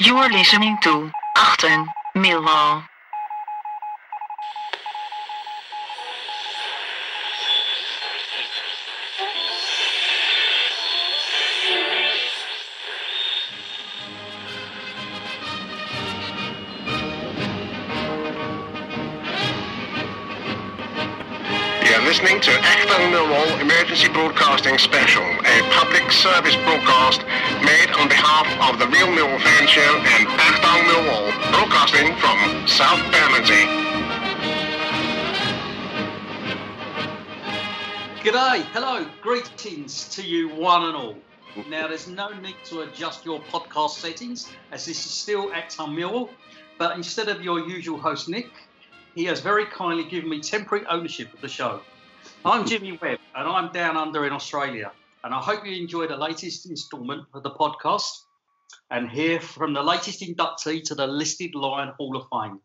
You're listening to Acton Millwall. Listening to Acton Millwall Emergency Broadcasting Special, a public service broadcast made on behalf of the Real Millwall Fan Show and Acton Millwall, broadcasting from South Bermondsey. G'day, hello, greetings to you one and all. Now, there's no need to adjust your podcast settings as this is still Acton Millwall, but instead of your usual host Nick, he has very kindly given me temporary ownership of the show. I'm Jimmy Webb and I'm down under in Australia, and I hope you enjoy the latest instalment of the podcast and hear from the latest inductee to the Listed Lion Hall of Fame.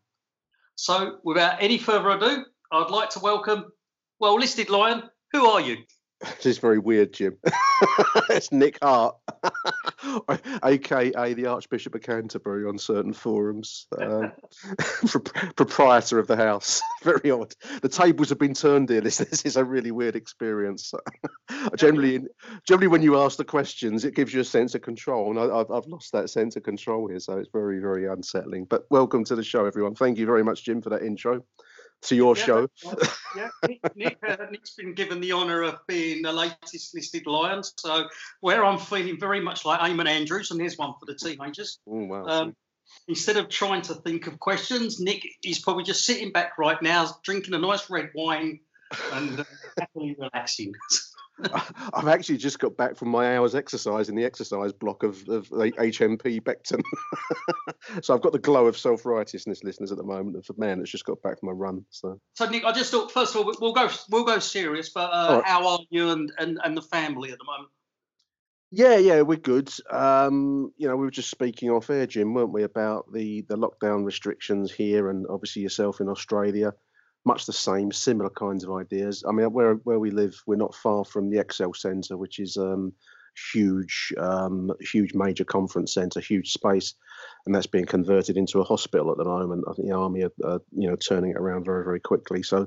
So, without any further ado, I'd like to welcome, well, Listed Lion, who are you? This is very weird, Jim. it's Nick Hart, aka the Archbishop of Canterbury on certain forums, um, pro- proprietor of the house. Very odd. The tables have been turned here. This, this is a really weird experience. generally, generally, when you ask the questions, it gives you a sense of control, and I, I've, I've lost that sense of control here, so it's very, very unsettling. But welcome to the show, everyone. Thank you very much, Jim, for that intro to your Yeah, show. yeah, Nick, Nick, uh, Nick's been given the honour of being the latest listed lion. So, where I'm feeling very much like Eamonn Andrews, and there's one for the teenagers. Oh, wow. Um, instead of trying to think of questions, Nick is probably just sitting back right now, drinking a nice red wine and uh, happily relaxing. I've actually just got back from my hours exercise in the exercise block of, of the HMP Beckton. so I've got the glow of self righteousness, listeners, at the moment of a man that's just got back from a run. So so, Nick, I just thought first of all we'll go we'll go serious, but uh, right. how are you and, and and the family at the moment? yeah, yeah, we're good. Um, you know, we were just speaking off air, Jim, weren't we, about the the lockdown restrictions here, and obviously yourself in Australia. Much the same, similar kinds of ideas. I mean, where where we live, we're not far from the ExCeL Centre, which is um, huge, um, huge major conference centre, huge space, and that's being converted into a hospital at the moment. I think the army are, are you know turning it around very very quickly. So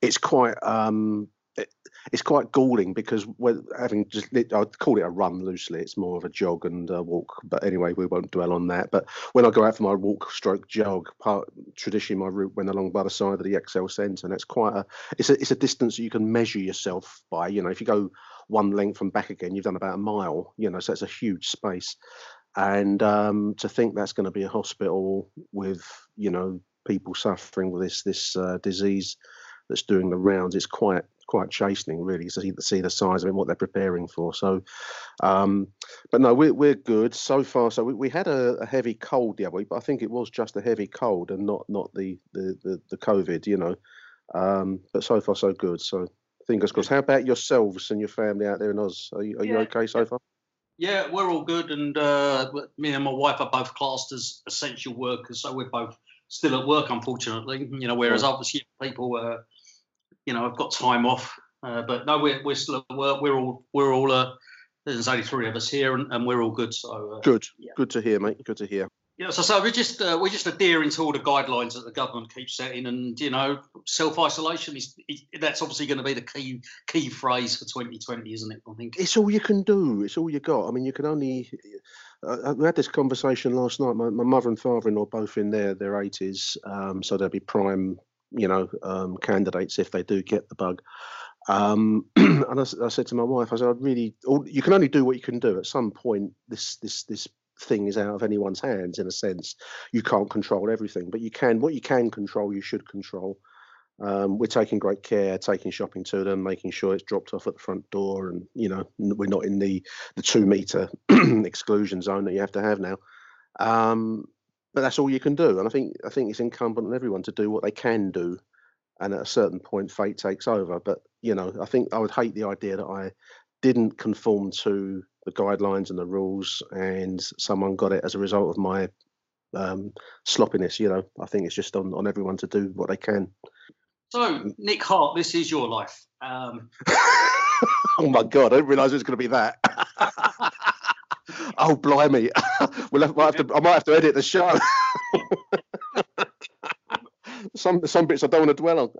it's quite um, it, it's quite galling because we're having just I'd call it a run loosely. It's more of a jog and a walk. But anyway, we won't dwell on that. But when I go out for my walk stroke jog, part traditionally my route went along by the side of the ExCeL Centre, and it's quite a it's a it's a distance that you can measure yourself by. You know, if you go one length and back again, you've done about a mile. You know, so it's a huge space. And um, to think that's going to be a hospital with you know people suffering with this this uh, disease that's doing the rounds, it's quite quite chastening really to see, see the size of it and what they're preparing for. So, um, but no, we're we're good so far. So we, we had a, a heavy cold the other week, but I think it was just a heavy cold and not not the the the, the COVID, you know. Um, but so far so good. So fingers crossed. How about yourselves and your family out there in Oz? Are you, are you okay so far? Yeah, we're all good, and uh, me and my wife are both classed as essential workers, so we're both still at work, unfortunately. You know, whereas obviously people, uh, you know, I've got time off, uh, but no, we're we're still at work. We're all we're all uh, there's only three of us here, and, and we're all good. So uh, Good, yeah. good to hear, mate. Good to hear. Yeah, so, so we're just uh, we're just adhering to all the guidelines that the government keeps setting, and you know, self isolation is, is that's obviously going to be the key key phrase for 2020, isn't it? I think it's all you can do. It's all you got. I mean, you can only. Uh, we had this conversation last night. My, my mother and father-in-law both in their their 80s, um, so they'll be prime, you know, um, candidates if they do get the bug. Um, and I, I, said to my wife, I said, I really, you can only do what you can do. At some point, this this this thing is out of anyone's hands in a sense. You can't control everything, but you can. What you can control, you should control. Um, we're taking great care, taking shopping to them, making sure it's dropped off at the front door, and you know we're not in the the two meter exclusion zone that you have to have now. Um, but that's all you can do, and I think I think it's incumbent on everyone to do what they can do, and at a certain point, fate takes over. But you know, I think I would hate the idea that I didn't conform to the guidelines and the rules, and someone got it as a result of my um, sloppiness. You know, I think it's just on, on everyone to do what they can. So, Nick Hart, this is your life. Um... oh my God, I didn't realise it was going to be that. oh blimey, we'll have, have to, I might have to edit the show. some some bits I don't want to dwell on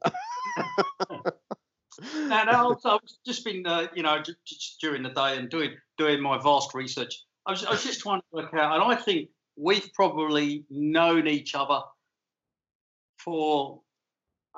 and also, I've just been, uh, you know, just, just, during the day and doing doing my vast research. I was, I was just trying to work out, and I think we've probably known each other for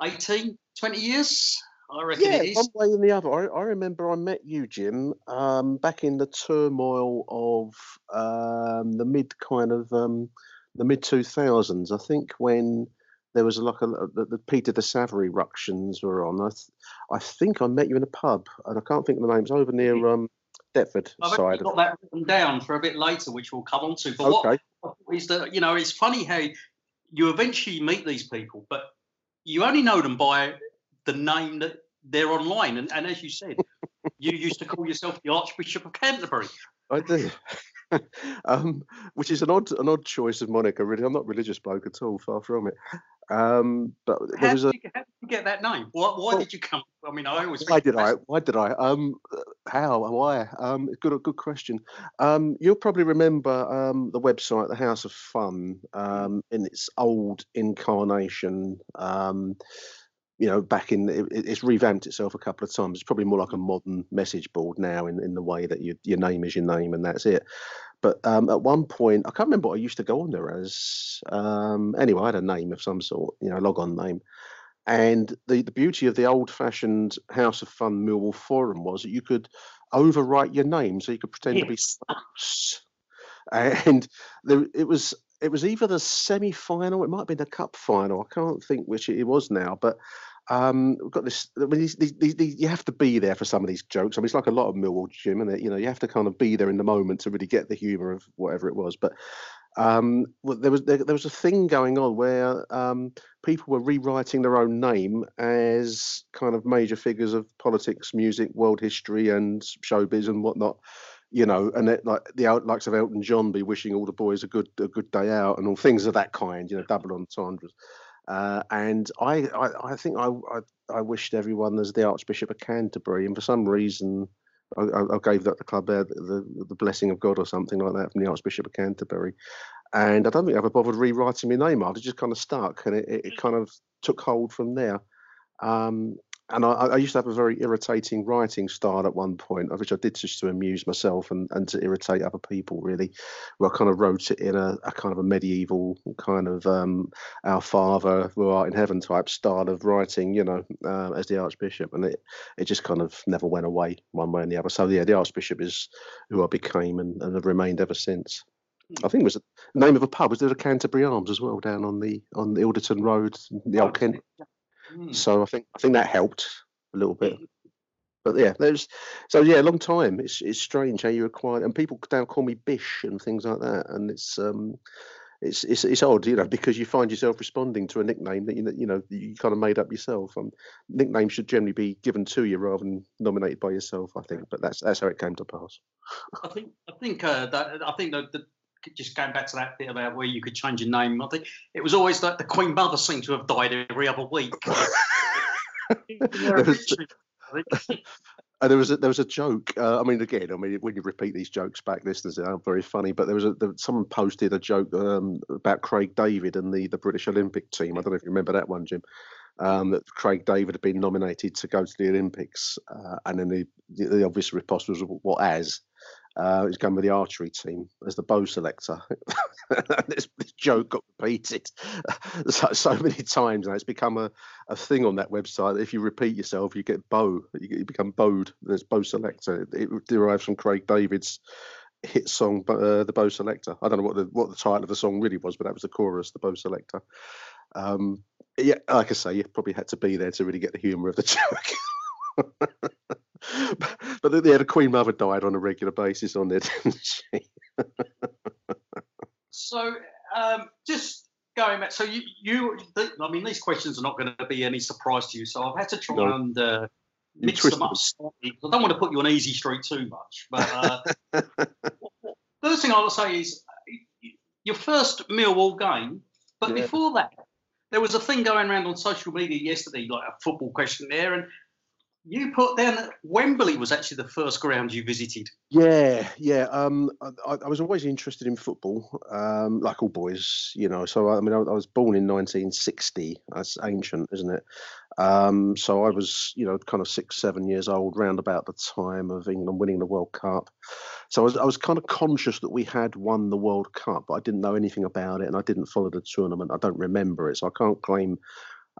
18, 20 years. I reckon yeah, one way and the other. I, I remember I met you, Jim, um, back in the turmoil of um, the mid kind of um, the mid two thousands. I think when there was like a, the, the Peter de Savary ructions were on. I, th- I think I met you in a pub, and I can't think of the names over near um, Deptford I've side. got that written down for a bit later, which we'll come on to. But okay. what is that? You know, it's funny how you eventually meet these people, but you only know them by the name that they're online. And, and as you said, you used to call yourself the Archbishop of Canterbury. I do. um, which is an odd an odd choice of moniker. Really, I'm not religious bloke at all. Far from it. Um, but there how. Did you, how did you get that name? Why, why well, did you come? I mean, I always. Why did I? Why did I? Um, how? Why? Um, good. Good question. Um, you'll probably remember um, the website, the House of Fun, um, in its old incarnation. Um, you know, back in it, it's revamped itself a couple of times. It's probably more like a modern message board now, in, in the way that you, your name is your name and that's it. But um, at one point, I can't remember what I used to go on there as. Um, anyway, I had a name of some sort, you know, a log on name. And the, the beauty of the old fashioned House of Fun Millwall forum was that you could overwrite your name so you could pretend yes. to be spouse. And there, it was it was either the semi final, it might have been the cup final. I can't think which it was now, but um, we've got this. I mean, these, these, these, you have to be there for some of these jokes. I mean, it's like a lot of Millwall Jim, and you know, you have to kind of be there in the moment to really get the humour of whatever it was. But um, well, there was there, there, was a thing going on where um, people were rewriting their own name as kind of major figures of politics, music, world history, and showbiz and whatnot. You know, and it, like the likes of Elton John be wishing all the boys a good a good day out and all things of that kind. You know, double entendres. Uh, and I, I, I think I, I, I, wished everyone as the Archbishop of Canterbury, and for some reason, I, I gave that the club there the, the, the, blessing of God or something like that from the Archbishop of Canterbury. And I don't think I ever bothered rewriting my name. I just kind of stuck, and it, it, it kind of took hold from there. Um, and I, I, used to have a very irritating writing style at one point, which I did just to amuse myself and, and to irritate other people, really. Where I kind of wrote it in a, a kind of a medieval kind of um, our Father who art in heaven type style of writing, you know, uh, as the Archbishop, and it it just kind of never went away one way or the other. So yeah, the Archbishop is who I became and, and have remained ever since. I think it was the name of a pub. Was there a Canterbury Arms as well down on the on the Ilderton Road, the old Kent? Mm. So I think I think that helped a little bit. Mm. But yeah, there's so yeah, long time. It's it's strange how you acquire and people now call me Bish and things like that, and it's um it's it's it's odd, you know, because you find yourself responding to a nickname that you you know you kind of made up yourself. And nicknames should generally be given to you rather than nominated by yourself. I think, but that's that's how it came to pass. I think I think uh, that I think that the, just going back to that bit about where you could change your name, I think it was always like the Queen Mother seemed to have died every other week. uh, And there was a, there was a joke. Uh, I mean, again, I mean, when you repeat these jokes back, listeners, they're very funny. But there was a there, someone posted a joke um, about Craig David and the the British Olympic team. I don't know if you remember that one, Jim. Um, that Craig David had been nominated to go to the Olympics, uh, and then the, the, the obvious response was what as uh, he's going with the archery team as the bow selector. this, this, joke got repeated so, so, many times, and it's become a, a thing on that website. If you repeat yourself, you get bow. You, you become bowed. There's bow selector. It, it, derives from Craig David's hit song, uh, "The Bow Selector." I don't know what the what the title of the song really was, but that was the chorus, "The Bow Selector." Um, yeah, like I say, you probably had to be there to really get the humour of the joke. but, the Queen Mother died on a regular basis on there, didn't she? so, um, just going back, so you, you, I mean, these questions are not going to be any surprise to you. So I've had to try no. and uh, mix them up slightly. I don't want to put you on easy street too much, but uh, first thing I will say is your first Millwall game. But yeah. before that, there was a thing going around on social media yesterday, like a football questionnaire, and you put that Wembley was actually the first ground you visited. Yeah, yeah. Um, I, I was always interested in football, um, like all boys, you know. So I mean, I, I, was born in 1960. That's ancient, isn't it? Um, so I was, you know, kind of six, seven years old, round about the time of England winning the World Cup. So I was, I was kind of conscious that we had won the World Cup, but I didn't know anything about it, and I didn't follow the tournament. I don't remember it, so I can't claim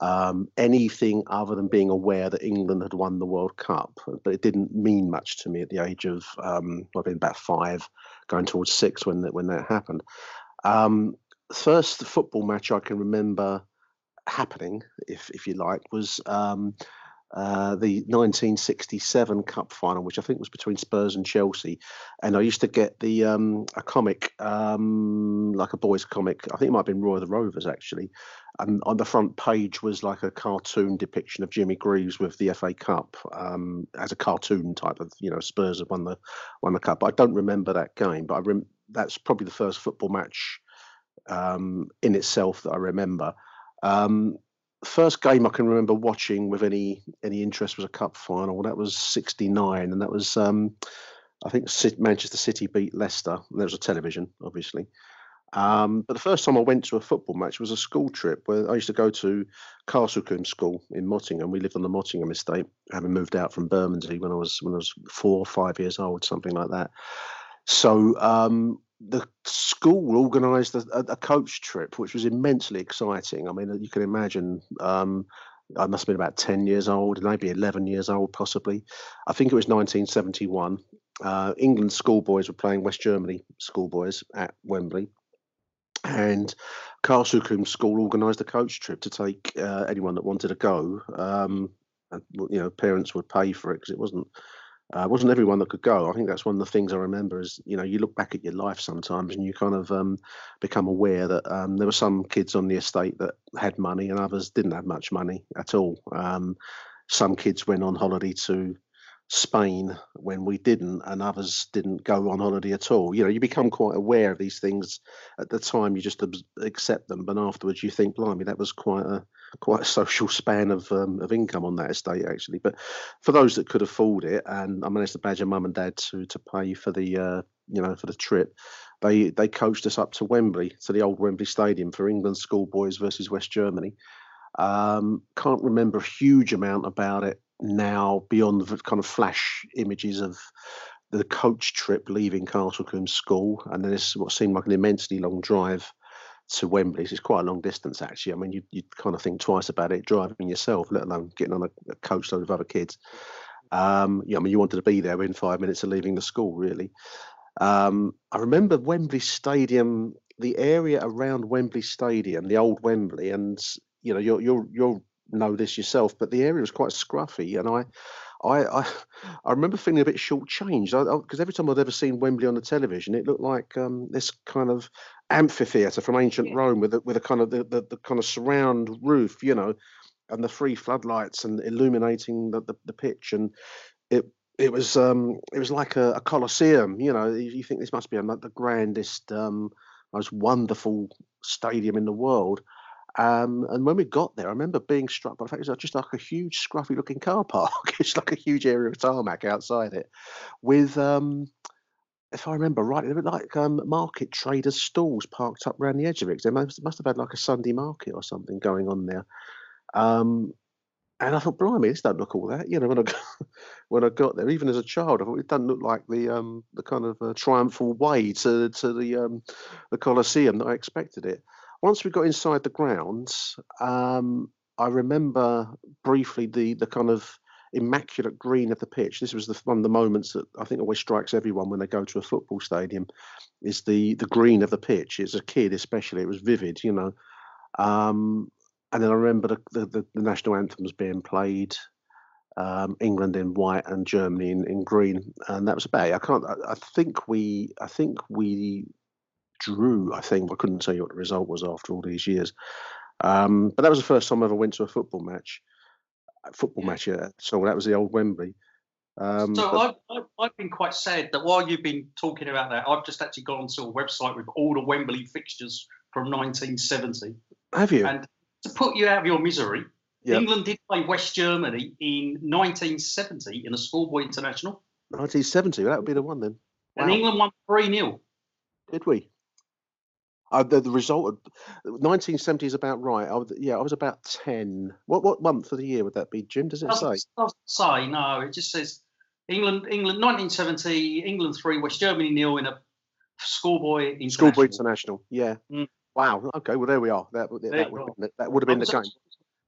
um, anything other than being aware that England had won the World Cup. But it didn't mean much to me at the age of um, I've been about five, going towards six when that when that happened. Um, first football match I can remember happening, if if you like, was um, uh, the 1967 Cup final, which I think was between Spurs and Chelsea. And I used to get the um, a comic, um, like a boys' comic. I think it might have been Roy of the Rovers actually. And on the front page was like a cartoon depiction of Jimmy Greaves with the FA Cup um, as a cartoon type of, you know, Spurs have won the won the cup. I don't remember that game, but I rem- that's probably the first football match um, in itself that I remember. Um, first game I can remember watching with any any interest was a cup final. That was '69, and that was um, I think Manchester City beat Leicester. There was a television, obviously. Um, but the first time I went to a football match was a school trip where I used to go to Castlecombe School in Mottingham. We lived on the Mottingham estate, having moved out from Bermondsey when I was when I was four or five years old, something like that. So um, the school organised a, a, coach trip, which was immensely exciting. I mean, you can imagine. Um, I must have been about 10 years old, maybe 11 years old, possibly. I think it was 1971. Uh, England schoolboys were playing West Germany schoolboys at Wembley. And Castlecombe School organised a coach trip to take uh, anyone that wanted to go. Um, and, you know, parents would pay for it because it wasn't uh, wasn't everyone that could go. I think that's one of the things I remember is, you know, you look back at your life sometimes and you kind of um, become aware that um, there were some kids on the estate that had money and others didn't have much money at all. Um, some kids went on holiday to Spain when we didn't, and others didn't go on holiday at all. You know, you become quite aware of these things at the time. You just accept them, but afterwards you think, "Blimey, that was quite a quite a social span of um, of income on that estate, actually." But for those that could afford it, and I managed to badger mum and dad to to pay for the uh, you know for the trip, they they coached us up to Wembley, to the old Wembley Stadium for England schoolboys versus West Germany. Um, can't remember a huge amount about it now beyond the kind of flash images of the coach trip leaving Castlecombe School, and then this what seemed like an immensely long drive to Wembley. It's quite a long distance, actually. I mean, you you kind of think twice about it driving yourself, let alone getting on a, a coach load of other kids. Um, yeah, I mean, you wanted to be there within five minutes of leaving the school, really. Um, I remember Wembley Stadium, the area around Wembley Stadium, the old Wembley, and you know, you're you're you're know this yourself, but the area was quite scruffy, and I, I, I, I remember feeling a bit shortchanged because every time I'd ever seen Wembley on the television, it looked like um, this kind of amphitheatre from ancient yeah. Rome with a, with a kind of the, the, the, kind of surround roof, you know, and the three floodlights and illuminating the, the, the pitch, and it it was um it was like a, a coliseum, you know. You, you think this must be a, the grandest, um, most wonderful stadium in the world Um, and when we got there, I remember being struck by the fact it was just like a huge, scruffy looking car park. it's like a huge area of tarmac outside it, with, um, if I remember right, they were like um, market traders' stalls parked up around the edge of it. They must, must have had like a Sunday market or something going on there. Um, and I thought, blimey, this don't look all that. You know, when I got, when I got there, even as a child, I thought it doesn't look like the um, the kind of uh, triumphal way to to the um, the Colosseum that I expected it. Once we got inside the grounds, um, I remember briefly the the kind of immaculate green of the pitch. This was the, one of the moments that I think always strikes everyone when they go to a football stadium, is the the green of the pitch. As a kid, especially, it was vivid. You know. Um, and then I remember the, the, the national anthems being played, um, England in white and Germany in, in green, and that was about it. I can't. I, I, think we. I think we drew. I think I couldn't tell you what the result was after all these years. Um, but that was the first time I ever went to a football match. A football yeah. match, yeah. So that was the old Wembley. Um, so but, I've, I've, been quite sad that while you've been talking about that, I've just actually gone to a website with all the Wembley fixtures from 1970. Have you? And to put you out of your misery, yep. England did play West Germany in 1970 in a schoolboy international. 1970, that would be the one then. Wow. And England won 3 0. Did we? Uh, the, the result of 1970 is about right. I was, yeah, I was about 10. What what month of the year would that be, Jim? Does it doesn't, say? Doesn't say, no. It just says England, England, 1970, England 3, West Germany nil in a schoolboy international. Schoolboy international, yeah. Mm. Wow. Okay. Well, there we are. That, that, that would, have been, that would have been the game.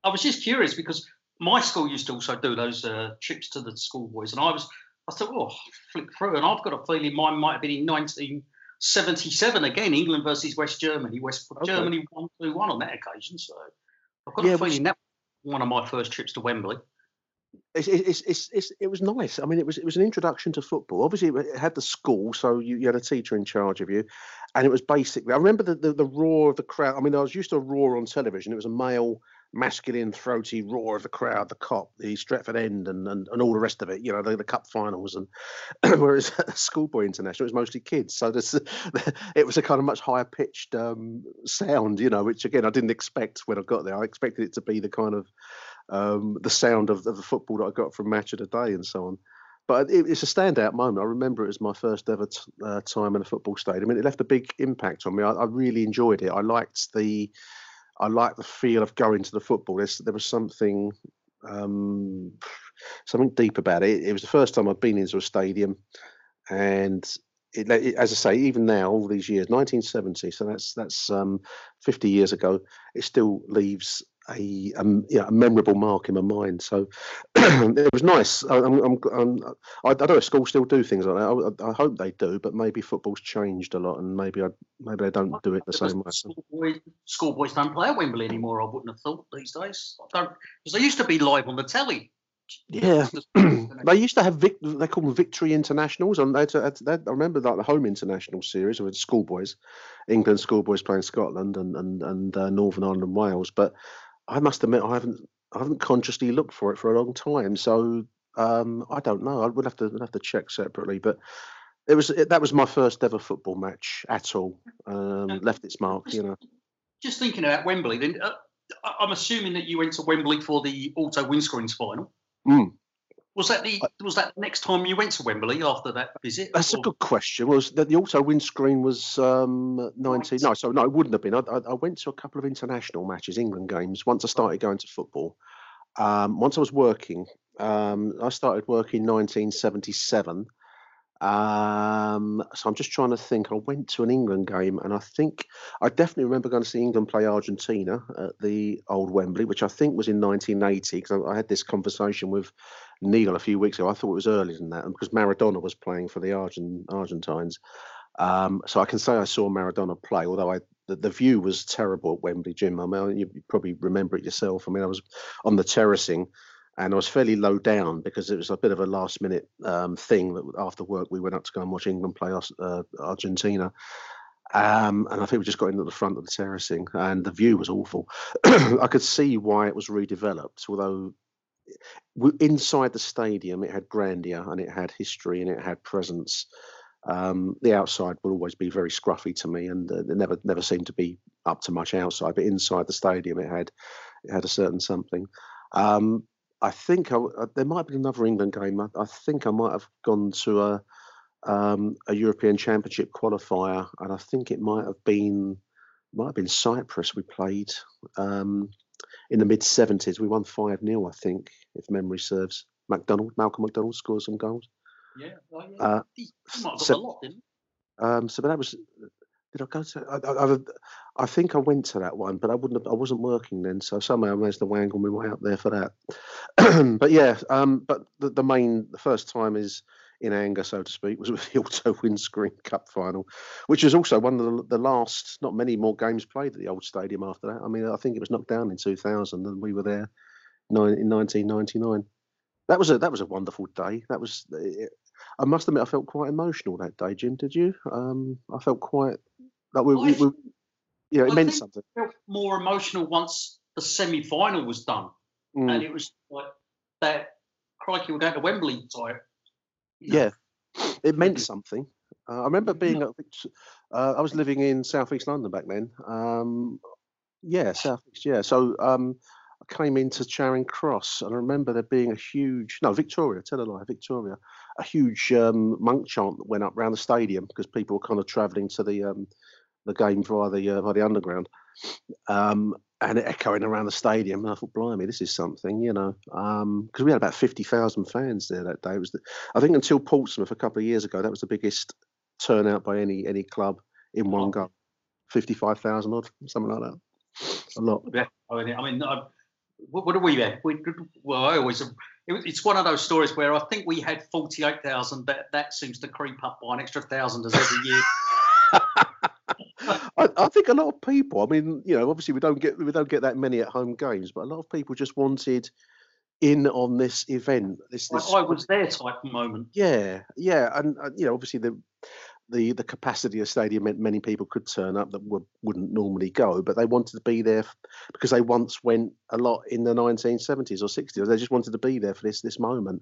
I was just curious because my school used to also do those uh, trips to the schoolboys, and I was, I thought, oh, flick through, and I've got a feeling mine might have been in 1977 again, England versus West Germany. West okay. Germany one two one on that occasion. So I've got yeah, a feeling that one of my first trips to Wembley it's, it's, it's, it's, it was nice. I mean, it was it was an introduction to football. Obviously, it had the school, so you, you had a teacher in charge of you, and it was basically. I remember the, the, the roar of the crowd. I mean, I was used to a roar on television. It was a male, masculine, throaty roar of the crowd, the Kop, the Stretford End, and, and, and all the rest of it. You know, the, the cup finals, and whereas schoolboy international, it was mostly kids. So this, it was a kind of much higher pitched um, sound. You know, which again I didn't expect when I got there. I expected it to be the kind of um, the sound of, of, the football that I got from Match of the Day and so on. But it, it's a standout moment. I remember it as my first ever t- uh, time in a football stadium, and it left a big impact on me. I, I, really enjoyed it. I liked the, I like the feel of going to the football. There's, there was something, um, something deep about it. It was the first time I'd been into a stadium, and it, it, as I say, even now, all these years, 1970, so that's that's um, 50 years ago, it still leaves a, um, yeah, a memorable mark in my mind. So it was nice. I, I'm, I'm, I'm, I, I don't know if schools still do things like that. I, I, hope they do, but maybe football's changed a lot, and maybe I, maybe they don't do it the same way. Schoolboys, schoolboys don't play at Wembley anymore. I wouldn't have thought these days. because they used to be live on the telly. Yeah, they used to have vic- they call them victory internationals, and they, they, I remember like the home international series with schoolboys, England schoolboys playing Scotland and and and uh, Northern Ireland and Wales. But I must admit, I haven't I haven't consciously looked for it for a long time. So um, I don't know. I would have to have to check separately, but it was it, that was my first ever football match at all. Um, left its mark, just, you know. Just thinking about Wembley, then uh, I'm assuming that you went to Wembley for the auto windscreens final. Mm. Was that the was that next time you went to Wembley after that visit? That's or? a good question. Was that the auto windscreen was um, nineteen? No, so no, it wouldn't have been. I, I, I, went to a couple of international matches, England games. Once I started going to football, um, once I was working, um, I started working 1977. Um, so I'm just trying to think. I went to an England game, and I think I definitely remember going to see England play Argentina at the old Wembley, which I think was in 1980. Because I, I, had this conversation with Neil a few weeks ago. I thought it was earlier than that, and because Maradona was playing for the Argent, Argentines. Um, so I can say I saw Maradona play, although I the, the view was terrible at Wembley, Jim. I mean, you, you probably remember it yourself. I mean, I was on the terracing and I was fairly low down because it was a bit of a last minute um, thing that after work we went up to go and watch England play uh, Argentina. Um, and I think we just got into the front of the terracing, and the view was awful. I could see why it was redeveloped, although inside the stadium it had grandeur and it had history and it had presence. Um, the outside will always be very scruffy to me, and uh, it never never seemed to be up to much outside, but inside the stadium it had it had a certain something. Um, I think I, uh, there might have been another England game. I, I think I might have gone to a um, a European Championship qualifier, and I think it might have been might have been Cyprus. We played um, in the mid seventies. We won five 0 I think, if memory serves. Macdonald, Malcolm Macdonald scored some goals. Yeah, well, yeah. Uh, he, he might have got so- a lot, didn't Um, so, but that was. Did I go to? I, I, I, think I went to that one, but I wouldn't. Have, I wasn't working then, so somehow I managed to wangle my way up there for that. but yeah, um, but the, the main, the first time is in anger, so to speak, was with the Auto Windscreen Cup final, which was also one of the, the last. Not many more games played at the old stadium after that. I mean, I think it was knocked down in 2000, and we were there in 1999. That was a that was a wonderful day. That was. I must admit, I felt quite emotional that day, Jim. Did you? Um, I felt quite like we, we, we you know, it I meant something. it? Felt more emotional once the semi-final was done, Mm, and it was like that. Crikey, we're going to Wembley type. you know. yeah, it meant Mhm. something. Uh, I remember being at. Uh, I was living in southeast London back then. Um, yeah, southeast. Yeah, so um, I came into Charing Cross, and I remember there being a huge no Victoria. Tell a lie, Victoria. A huge um, monk chant that went up around the stadium because people were kind of travelling to the um, the game via the uh, via the underground. Um, and echoing around the stadium. And I thought, blimey, this is something, you know, because we had about fifty thousand fans there that day. It was, the, I think, until Portsmouth a couple of years ago, that was the biggest turnout by any any club in one go. Fifty-five thousand odd, something like that. A lot. Yeah, I mean, I mean, what, are we there? We, well, I always. It, it's one of those stories where I think we had forty-eight thousand, but that seems to creep up by an extra thousand as every year. I, I think a lot of people. I mean, you know, obviously we don't get we don't get that many at home games, but a lot of people just wanted in on this event. This, I, this I was there type of moment. Yeah, yeah, and you know, obviously the the the capacity of the stadium meant many people could turn up that would, wouldn't normally go, but they wanted to be there because they once went a lot in the 1970s or 60s. They just wanted to be there for this this moment.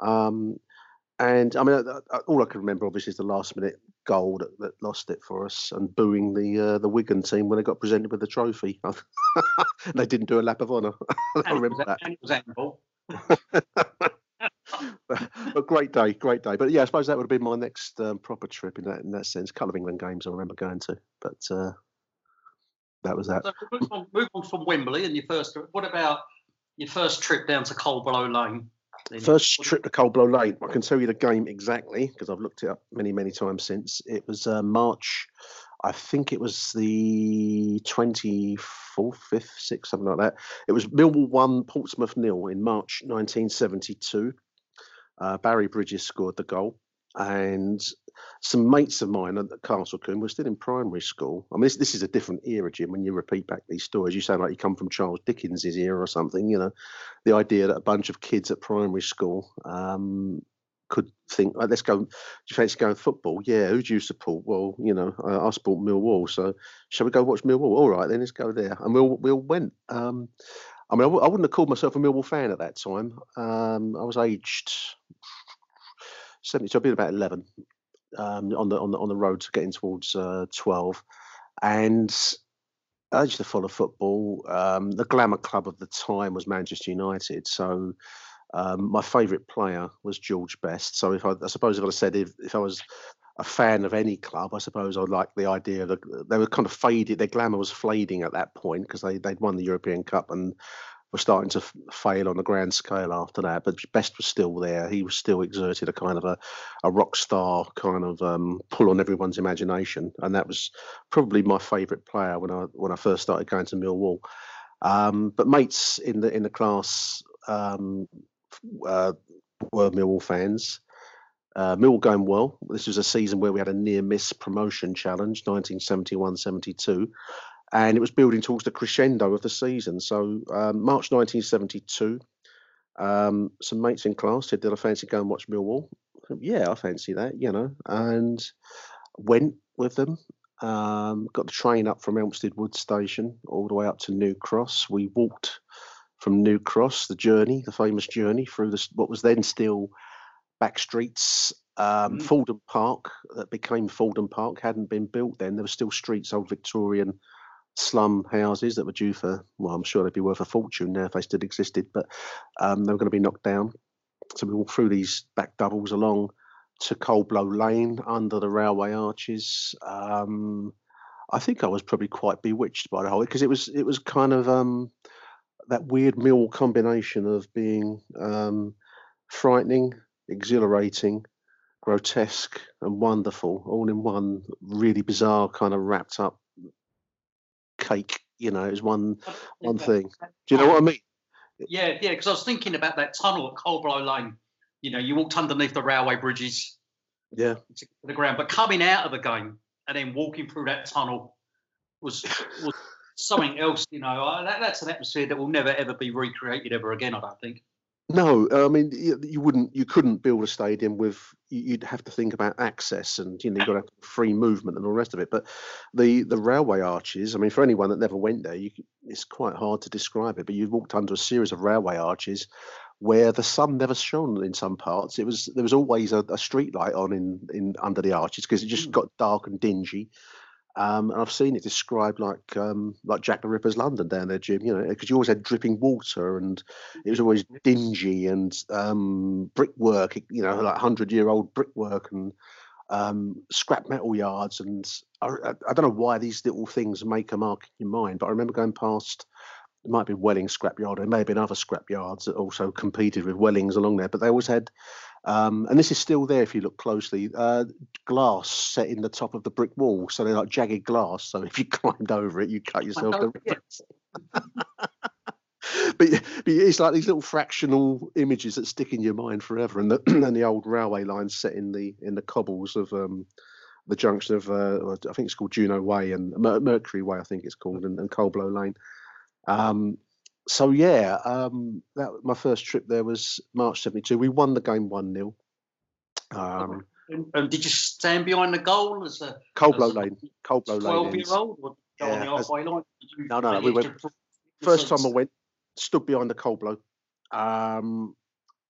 Um, and I mean, uh, uh, all I can remember obviously is the last minute goal that, that lost it for us, and booing the uh, the Wigan team when they got presented with the trophy. they didn't do a lap of honour. I remember that. and it was handball. but, but great day, great day. But yeah, I suppose that would have been my next um, proper trip in that in that sense. A couple of England games I remember going to, but uh, that was that. So move on, move on from Wembley and your first. What about your first trip down to Coldblow Lane? First trip to Coldblow Lane. I can tell you the game exactly because I've looked it up many, many times since. It was uh, March. I think it was the 24th, 5th, 6th, something like that. It was Millwall 1, Portsmouth nil in March 1972. Uh, Barry Bridges scored the goal. And some mates of mine at Castlecombe were still in primary school. I mean, this, this is a different era, Jim, when you repeat back these stories. You sound like you come from Charles Dickens' era or something, you know the idea that a bunch of kids at primary school um, could think, "Right, let's go. Do you fancy going football? Yeah. Who do you support? Well, you know, I, I support Millwall. So shall we go watch Millwall? All right, then let's go there. And we all, we all went. Um, I mean, I, w- I wouldn't have called myself a Millwall fan at that time. Um, I was aged seventy, so I'd been about eleven um, on the on the on the road to getting towards uh, twelve, and I used to follow football. Um, the glamour club of the time was Manchester United. So um, my favourite player was George Best. So if I, I suppose if I said if, if I was a fan of any club, I suppose I'd like the idea that they were kind of faded. Their glamour was fading at that point because they they'd won the European Cup and were starting to f- fail on a grand scale after that. But Best was still there. He was still exerted a kind of a, a rock star kind of um, pull on everyone's imagination, and that was probably my favourite player when I when I first started going to Millwall. Um, but mates in the in the class um, uh, were Millwall fans. Uh, Millwall going well. This was a season where we had a near miss promotion challenge, 1971 72, and it was building towards the crescendo of the season. So, um, March 1972, um, some mates in class said, Did I fancy going and watch Millwall? I said, yeah, I fancy that, you know, and went with them. Um, got the train up from Elmstead Wood Station all the way up to New Cross. We walked from New Cross, the journey, the famous journey through this, what was then still back streets. Um, Mm. Fordham Park, that became Fordham Park, hadn't been built then. There were still streets, old Victorian slum houses that were due for, well, I'm sure they'd be worth a fortune now if they still existed, but um, they were going to be knocked down. So we walked through these back doubles along to Coldblow Lane under the railway arches. Um, I think I was probably quite bewitched by the whole because it was it was kind of um, that weird mill combination of being um, frightening, exhilarating, grotesque, and wonderful, all in one really bizarre kind of wrapped up cake. You know, it was one one thing. Do you know what I mean? Yeah, yeah. Because I was thinking about that tunnel at Coldblow Lane. You know, you walked underneath the railway bridges Yeah, to the ground, but coming out of the game and then walking through that tunnel was was something else. You know, I- that, that's an atmosphere that will never ever be recreated ever again. I don't think. No, I mean you, you wouldn't, you couldn't build a stadium with. you- You'd have to think about access and you know you've got to have free movement and all the rest of it. But the the railway arches, I mean, for anyone that never went there, you, it's quite hard to describe it. But you walked under a series of railway arches where the sun never shone in some parts. It was there was always a, a street light on in in under the arches because it just hmm. got dark and dingy. Um, and I've seen it described like um, like Jack the Ripper's London down there, Jim. You know, because you always had dripping water and it was always dingy and um, brickwork. You know, like hundred year old brickwork and um, scrap metal yards. And I, I I don't know why these little things make a mark in your mind, but I remember going past. It might be Welling scrapyard. There may have been other scrapyards that also competed with Wellings along there, but they always had um, and this is still there if you look closely. Uh, glass set in the top of the brick wall, so they're like jagged glass. So if you climbed over it, you cut yourself. yeah. but, but it's like these little fractional images that stick in your mind forever. And the and the old railway line set in the in the cobbles of um, the junction of uh, I think it's called Juno Way and Mer- Mercury Way, I think it's called, and, and Coldblow Lane. Um, so yeah, um, that my first trip there was March '72. We won the game one 0 um, And, and did you stand behind the goal as a Coldblow as a Lane, Coldblow Lane. twelve year old or go on Yeah, the as- halfway line? No, no, no, we went- First time I went, stood behind the Coldblow. Um,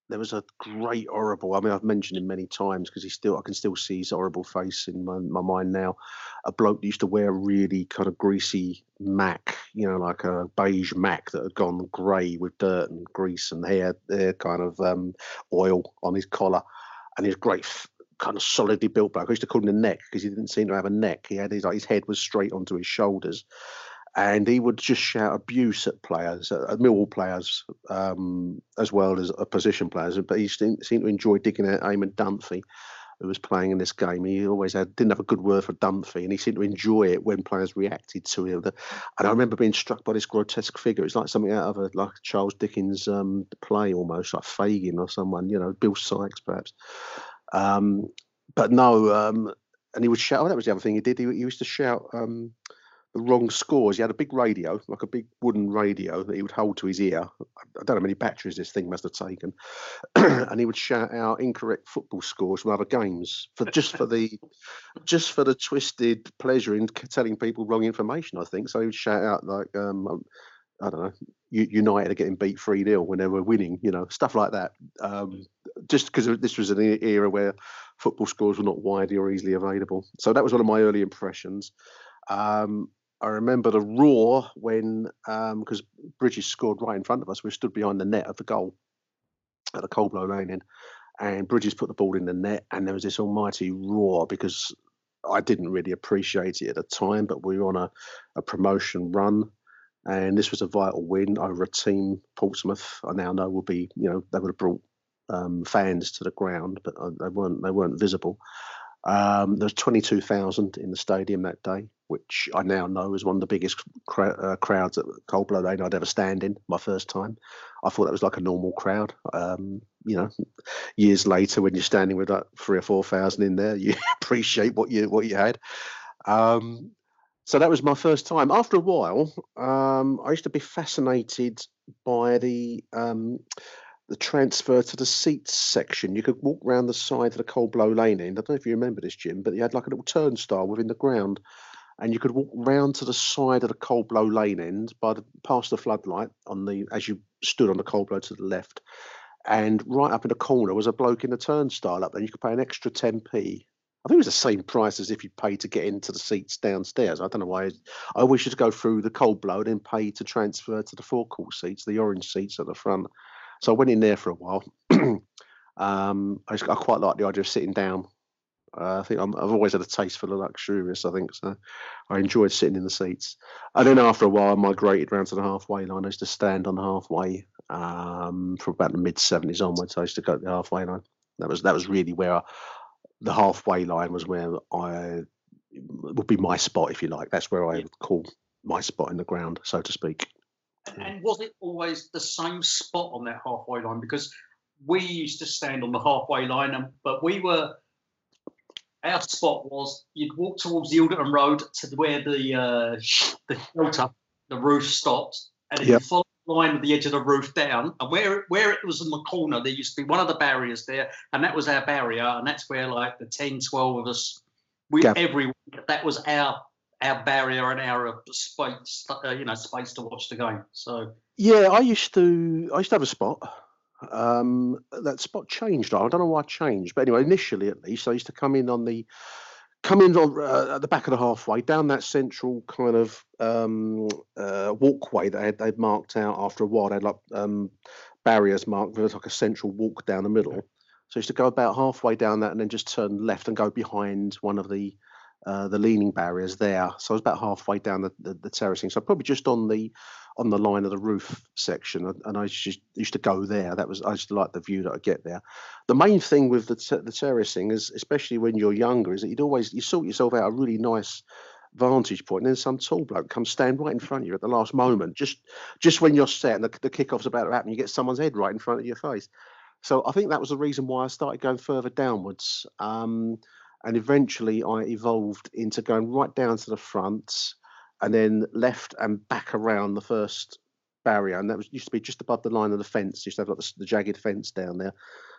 there was a great horrible. I mean, I've mentioned him many times because he still, I can still see his horrible face in my, my mind now. A bloke that used to wear a really kind of greasy Mac, you know, like a beige Mac that had gone grey with dirt and grease and hair, hair kind of um, oil on his collar, and his great. Kind of solidly built bloke. I used to call him the neck because he didn't seem to have a neck. He had his like his head was straight onto his shoulders, and he would just shout abuse at players, at at Millwall players, um, as well as opposition players. But he seemed, to enjoy digging out Eamon Dunphy, who was playing in this game. He always had didn't have a good word for Dunphy, and he seemed to enjoy it when players reacted to him. And I remember being struck by this grotesque figure. It's like something out of a like Charles Dickens um, play, almost like Fagin or someone, you know, Bill Sikes perhaps. Um, but no, um, and he would shout. Oh, that was the other thing he did. He, he used to shout. Um, the wrong scores. He had a big radio, like a big wooden radio that he would hold to his ear. I don't know how many batteries this thing must have taken, and he would shout out incorrect football scores from other games for just for the just for the twisted pleasure in telling people wrong information. I think so. He would shout out like um, um, I don't know, United are getting beat three 0 when they were winning, you know, stuff like that. Um, just because this was an era where football scores were not widely or easily available. So that was one of my early impressions. Um, I remember the roar when because Bridges scored right in front of us. We stood behind the net of the goal at the Coldblow Lane in, and Bridges put the ball in the net, and there was this almighty roar because I didn't really appreciate it at the time, but we were on a, a promotion run, and this was a vital win over a team Portsmouth. I now know will be you know they would have brought um, fans to the ground, but uh, they weren't they weren't visible. Um, there was 22,000 in the stadium that day, which I now know is one of the biggest cra- uh, crowds at Coldblow Lane I'd ever stand in. My first time, I thought that was like a normal crowd. Um, you know, years later, when you're standing with like three or four thousand in there, you appreciate what you what you had. Um, so that was my first time. After a while, um, I used to be fascinated by the um, the transfer to the seats section. You could walk round the side of the Cold Blow Lane end. I don't know if you remember this, Jim, but you had like a little turnstile within the ground, and you could walk round to the side of the Cold Blow Lane end by the past the floodlight on the as you stood on the Cold Blow to the left, and right up in the corner was a bloke in the turnstile up there. You could pay an extra 10p I think it was the same price as if you paid to get into the seats downstairs. I don't know why. I always used to go through the cold blow and then pay to transfer to the forecourt seats, the orange seats at the front. So I went in there for a while. um, I, I, quite like the idea of sitting down. Uh, I think i have always had a taste for the luxurious. I think so. I enjoyed sitting in the seats, and then after a while, I migrated round to the halfway line. I used to stand on the halfway um, from about the mid seventies onwards. I used to go to the halfway line. That was that was really where I, the halfway line was where I would be my spot, if you like. That's where I would call my spot in the ground, so to speak. And, was it always the same spot on that halfway line? Because we used to stand on the halfway line, and, but we were our spot was you'd walk towards the Ilderton Road to where the uh, the shelter, the roof stopped, and yep. you follow the line of the edge of the roof down, and where where it was in the corner, there used to be one of the barriers there, and that was our barrier, and that's where like the 10, 12 of us, we yep. every week, that was our our barrier and our space, uh, you know, space to watch the game. So yeah, I used to I used to have a spot. Um, that spot changed. I don't know why it changed, but anyway, initially at least, I used to come in on the come in on uh, at the back of the halfway down that central kind of um, uh, walkway that they'd, they'd, marked out after a while. They had like um, barriers marked. There was like a central walk down the middle. So I used to go about halfway down that and then just turn left and go behind one of the uh, the leaning barriers there. So I was about halfway down the, the, the terracing. So probably just on the on the line of the roof section, and I just used to go there. That was I just like the view that I get there. The main thing with the the terracing is, especially when you're younger, is that you'd always you sort yourself out a really nice vantage point, and then some tall bloke comes stand right in front of you at the last moment, just just when you're set and the, the kickoff's about to happen, you get someone's head right in front of your face. So I think that was the reason why I started going further downwards. Um, and eventually I evolved into going right down to the front and then left and back around the first barrier. And that was used to be just above the line of the fence. Used to have like the, the jagged fence down there.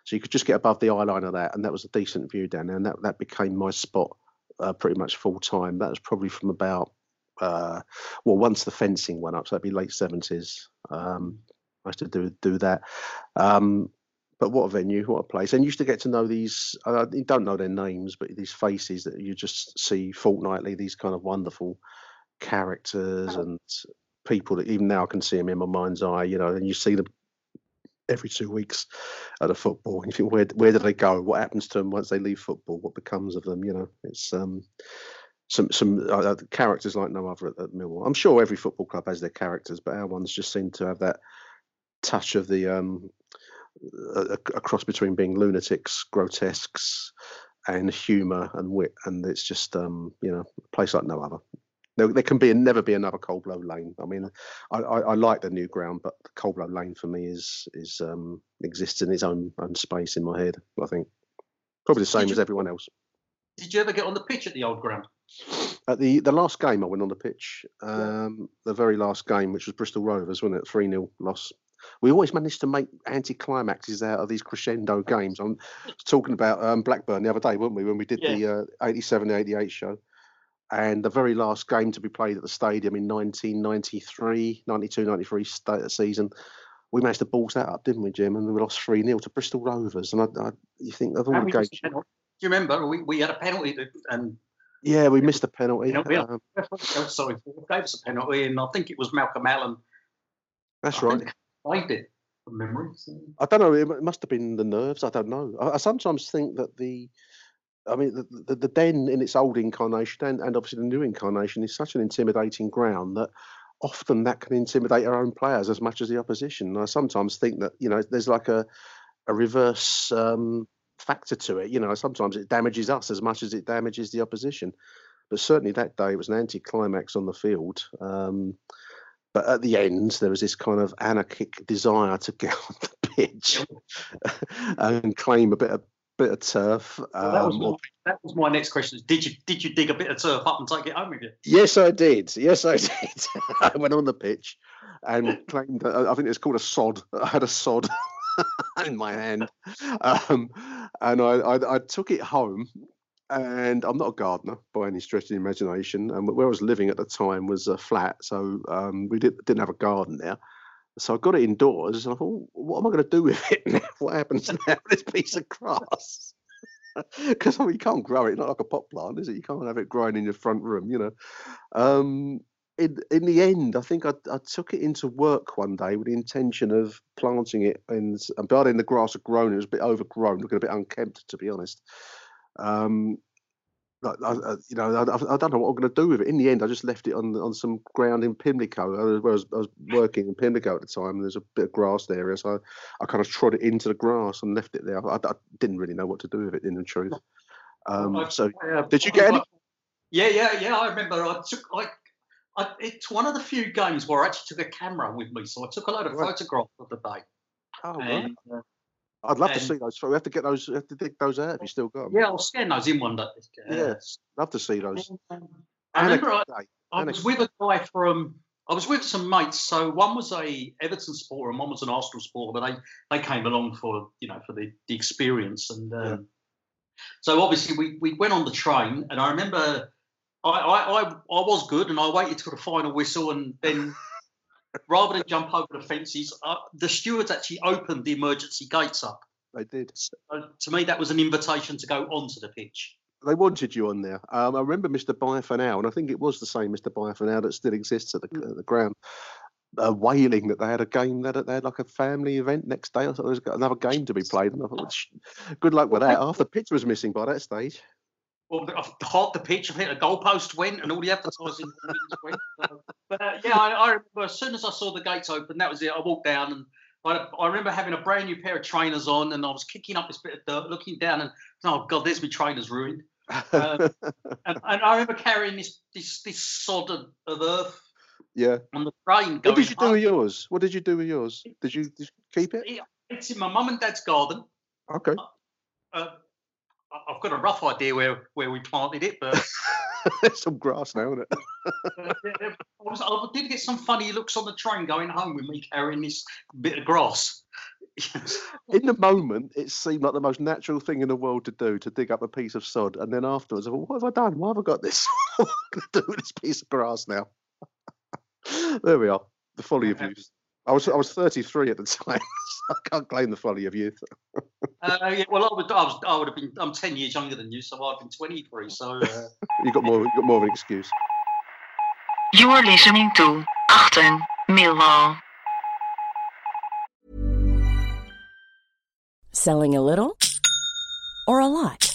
So you could just get above the eye line of that. And that was a decent view down there. And that, that became my spot uh, pretty much full time. That was probably from about, uh, well, once the fencing went up, so that'd be late 70s. Um, I used to do do that. Um, but what a venue, what a place. And you used to get to know these, uh, you don't know their names, but these faces that you just see fortnightly, these kind of wonderful characters and people that even now I can see them in my mind's eye, you know, and you see them every two weeks at a football. And you think, where, where do they go? What happens to them once they leave football? What becomes of them? You know, it's um, some some uh, uh characters like no other at, at Millwall. I'm sure every football club has their characters, but our ones just seem to have that touch of the um, a, a cross between being lunatics, grotesques, and humour and wit, and it's just um, you know a place like no other. There, there can be and never be another Coldblow Lane. I mean, I, I, I, like the new ground, but Coldblow Lane for me is is um, exists in its own own space in my head. I think probably the same you, as everyone else. Did you ever get on the pitch at the old ground? At the the last game, I went on the pitch. Um, yeah. The very last game, which was Bristol Rovers, wasn't it? Three 0 loss we always manage to make anti-climaxes out of these crescendo games. I'm talking about um, Blackburn the other day, weren't we, when we did yeah. the uh, 87 88 show? And the very last game to be played at the stadium in 1993, 92 93 st- season, we managed to balls that up, didn't we, Jim? And we lost 3 0 to Bristol Rovers. And I, I, you think of all the games. Do you remember? We, we had a penalty and yeah, we missed a penalty. penalty. Um, sorry, gave us a penalty, and I think it was Malcolm Allen. That's I right played it from memory. So. I don't know. It must have been the nerves. I don't know. I, I sometimes think that the, I mean, the, the, the, den in its old incarnation and, and obviously the new incarnation is such an intimidating ground that often that can intimidate our own players as much as the opposition. And I sometimes think that you know there's like a a reverse um, factor to it. You know, sometimes it damages us as much as it damages the opposition. But certainly that day was an anti-climax on the field. Um, but at the end, there was this kind of anarchic desire to get on the pitch and claim a bit of bit of turf. Well, that, was um, my, that, was my, next question. Did you did you dig a bit of turf up and take it home with you? Yes, I did. Yes, I did. I went on the pitch and claimed. I think it's called a sod. I had a sod in my hand, um, and I, I, I took it home and I'm not a gardener by any stretch of the imagination. And where I was living at the time was a flat, so um, we did, didn't have a garden there. So I got it indoors, and I thought, what am I going to do with it now? What happens now with this piece of grass? because I mean, you can't grow it not like a pot plant, is it? You can't have it growing in your front room, you know. Um, in in the end, I think I, I took it into work one day with the intention of planting it, and, and by then the grass had grown. It was a bit overgrown, looking a bit unkempt, to be honest. Um, I, I, you know, I, I, don't know what I'm going to do with it. In the end, I just left it on on some ground in Pimlico. I was, I was working in Pimlico at the time. And there's a bit of grass there, so I, I kind of trod it into the grass and left it there. I, didn't really know what to do with it, in the truth. Um, so, did you get any? Yeah, yeah, yeah. I remember. I took like. it's one of the few games where I actually took a camera with me, so I took a load of right. photographs of the day. Oh, and, right. uh, I'd love to see those. So we have to get those. We have to dig those out. If you still got them. Yeah, I'll scan those in one day. Uh, yes, love to see those. I remember I, I was with a guy from. I was with some mates. So one was a Everton supporter and one was an Arsenal supporter, but they they came along for you know for the the experience and. Um, yeah. So obviously we, we went on the train, and I remember I, I, I, I was good, and I waited till the final whistle, and then rather than jump over the fences, uh, the stewards actually opened the emergency gates up. They did. So, to me, that was an invitation to go onto the pitch. They wanted you on there. Um, I remember Mr. Byfanau, and I think it was the same Mr. Byfanau that still exists at the, mm. uh, the ground, uh, wailing that they had a game that they had like a family event next day. I thought there was another game to be played, and I thought, good luck with that. Half the pitch was missing by that stage. Well, I've hot the pitch, I think the goalpost went, and all the advertising went. but uh, yeah, I, I, remember as soon as I saw the gates open, that was it. I walked down, and I, I, remember having a brand new pair of trainers on, and I was kicking up this bit of dirt, looking down, and oh god, there's my trainers ruined. Um, and, and, I remember carrying this this this sod of, of earth. Yeah. On the train. What did you do with yours? What did you do with yours? Did you, did you keep it? It's in my mum and dad's garden. Okay. Uh, uh I've got a rough idea where, where we planted it, but there's some grass now, isn't it? uh, I, was, I did get some funny looks on the train going home with me carrying this bit of grass. in the moment, it seemed like the most natural thing in the world to do to dig up a piece of sod, and then afterwards, I thought, "What have I done? Why have I got this? what am I going to do with this piece of grass now?" there we are. The folly of youth. I was I was 33 at the time. So I can't claim the folly of youth. uh, yeah, well, I would, I, was, I would have been. I'm 10 years younger than you, so I've been 23. So uh... you got more. You got more of an excuse. You're listening to Achtung Millwall. Selling a little or a lot.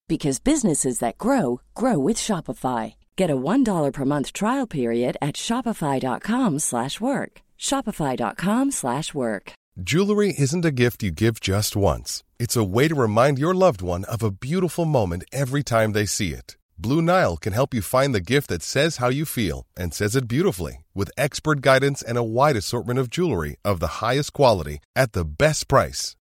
because businesses that grow grow with Shopify. Get a $1 per month trial period at Shopify.com slash work. Shopify.com slash work. Jewelry isn't a gift you give just once. It's a way to remind your loved one of a beautiful moment every time they see it. Blue Nile can help you find the gift that says how you feel and says it beautifully with expert guidance and a wide assortment of jewelry of the highest quality at the best price.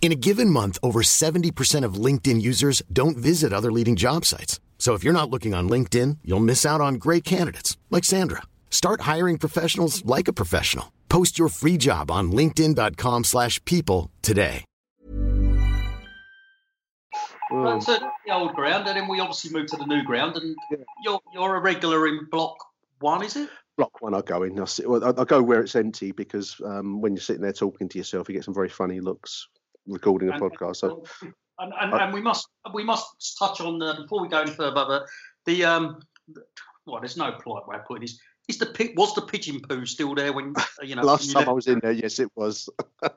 In a given month, over 70% of LinkedIn users don't visit other leading job sites. So if you're not looking on LinkedIn, you'll miss out on great candidates like Sandra. Start hiring professionals like a professional. Post your free job on linkedin.com/people today. Well, so the old ground and then we obviously moved to the new ground and yeah. you're you're a regular in block 1, is it? block one, I go in. I, sit, well, I, I go where it's empty because um, when you're sitting there talking to yourself, you get some very funny looks recording a and, podcast. So, and, and, and, we must we must touch on uh, before we go any further. The, the um, well, there's no polite way of putting this. Is the was the pigeon poo still there when uh, you know? Last time I was in there, yes, it was.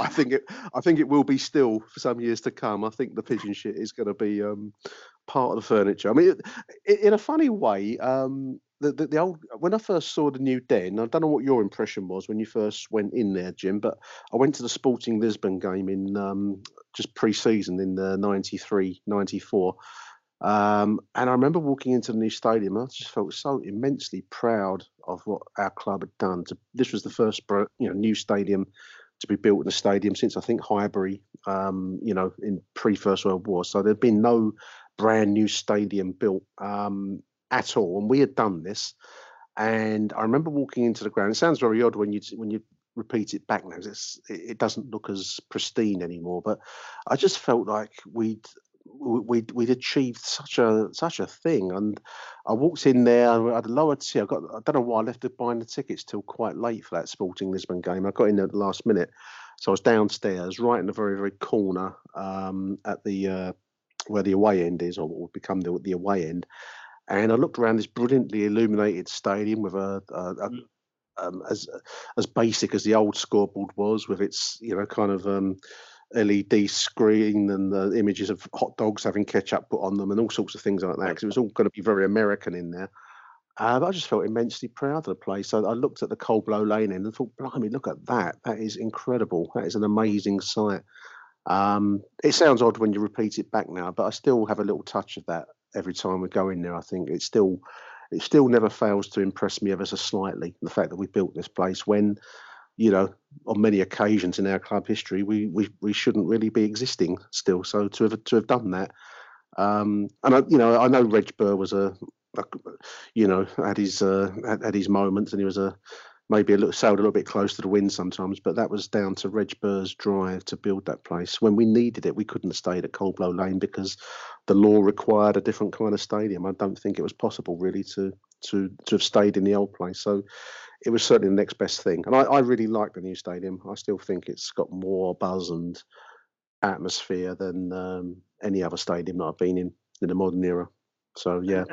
I think it. I think it will be still for some years to come. I think the pigeon shit is going to be um, part of the furniture. I mean, it, in a funny way, um, the, the, old when I first saw the new den, I don't know what your impression was when you first went in there, Jim, but I went to the Sporting Lisbon game in um, just pre-season in the 93, 94. Um, and I remember walking into the new stadium. I just felt so immensely proud of what our club had done. To, this was the first, you know, new stadium to be built in the stadium since I think Highbury, um, you know, in pre First World War. So there'd been no brand new stadium built um, at all, and we had done this. And I remember walking into the ground. It sounds very odd when you when you repeat it back now. It's, it doesn't look as pristine anymore. But I just felt like we'd we'd we'd achieved such a such a thing. And I walked in there. I had a lower tier. I got I don't know why I left it buying the tickets till quite late for that Sporting Lisbon game. I got in at the last minute, so I was downstairs, right in the very very corner um, at the uh, where the away end is, or what would become the the away end. And I looked around this brilliantly illuminated stadium with a, a, a mm. um, as as basic as the old scoreboard was, with its you know kind of um, LED screen and the images of hot dogs having ketchup put on them and all sorts of things like that. Because it was all going to be very American in there. Uh, but I just felt immensely proud of the place. So I looked at the Cold Blow Lane end and thought, blimey, look at that. That is incredible. That is an amazing sight. Um, it sounds odd when you repeat it back now, but I still have a little touch of that every time we go in there. I think it still it still never fails to impress me ever so slightly. The fact that we built this place when you know, on many occasions in our club history, we we, we shouldn't really be existing still. So to have to have done that, um, and I, you know, I know Reg Burr was a, a you know, had his uh, had, had, his moments, and he was a maybe a little sailed a little bit close to the wind sometimes, but that was down to Reg Burr's drive to build that place. When we needed it, we couldn't stay at Cold Blow Lane because the law required a different kind of stadium. I don't think it was possible really to to to have stayed in the old place. So it was certainly the next best thing. And I, I really like the new stadium. I still think it's got more buzz and atmosphere than um, any other stadium that I've been in in the modern era. So yeah.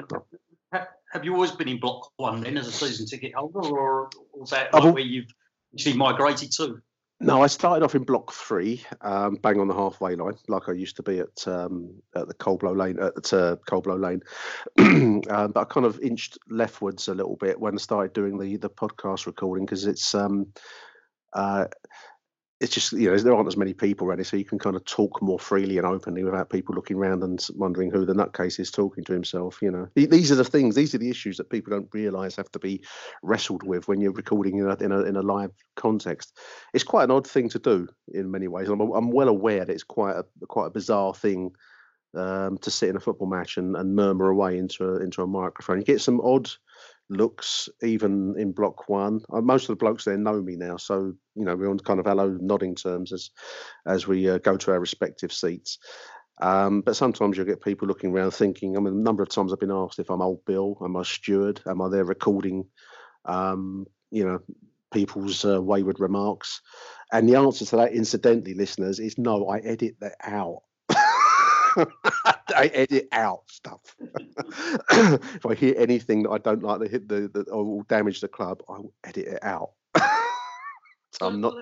Have you always been in Block One then as a season ticket holder, or was that like where you've actually migrated to? No, I started off in block three, um, bang on the halfway line, like I used to be at um, at the Cold Blow Lane at uh, Cold Blow Lane. um, but I kind of inched leftwards a little bit when I started doing the the podcast recording because it's um, uh, it's just you know there aren't as many people ready, so you can kind of talk more freely and openly without people looking around and wondering who the nutcase is talking to himself. You know, these are the things, these are the issues that people don't realise have to be wrestled with when you're recording in a, in a in a live context. It's quite an odd thing to do in many ways. I'm, I'm well aware that it's quite a quite a bizarre thing um, to sit in a football match and, and murmur away into a, into a microphone. You get some odd looks, even in block one. Uh, most of the blokes there know me now, so you know we're on kind of hello nodding terms as as we uh, go to our respective seats. Um, but sometimes you'll get people looking around thinking, I mean, a number of times I've been asked if I'm old Bill, am I steward, am I there recording, um, you know, people's uh, wayward remarks? And the answer to that, incidentally, listeners, is no, I edit that out. I edit out stuff. if I hear anything that I don't like that hit the, that will damage the club, I will edit it out. so I'm not.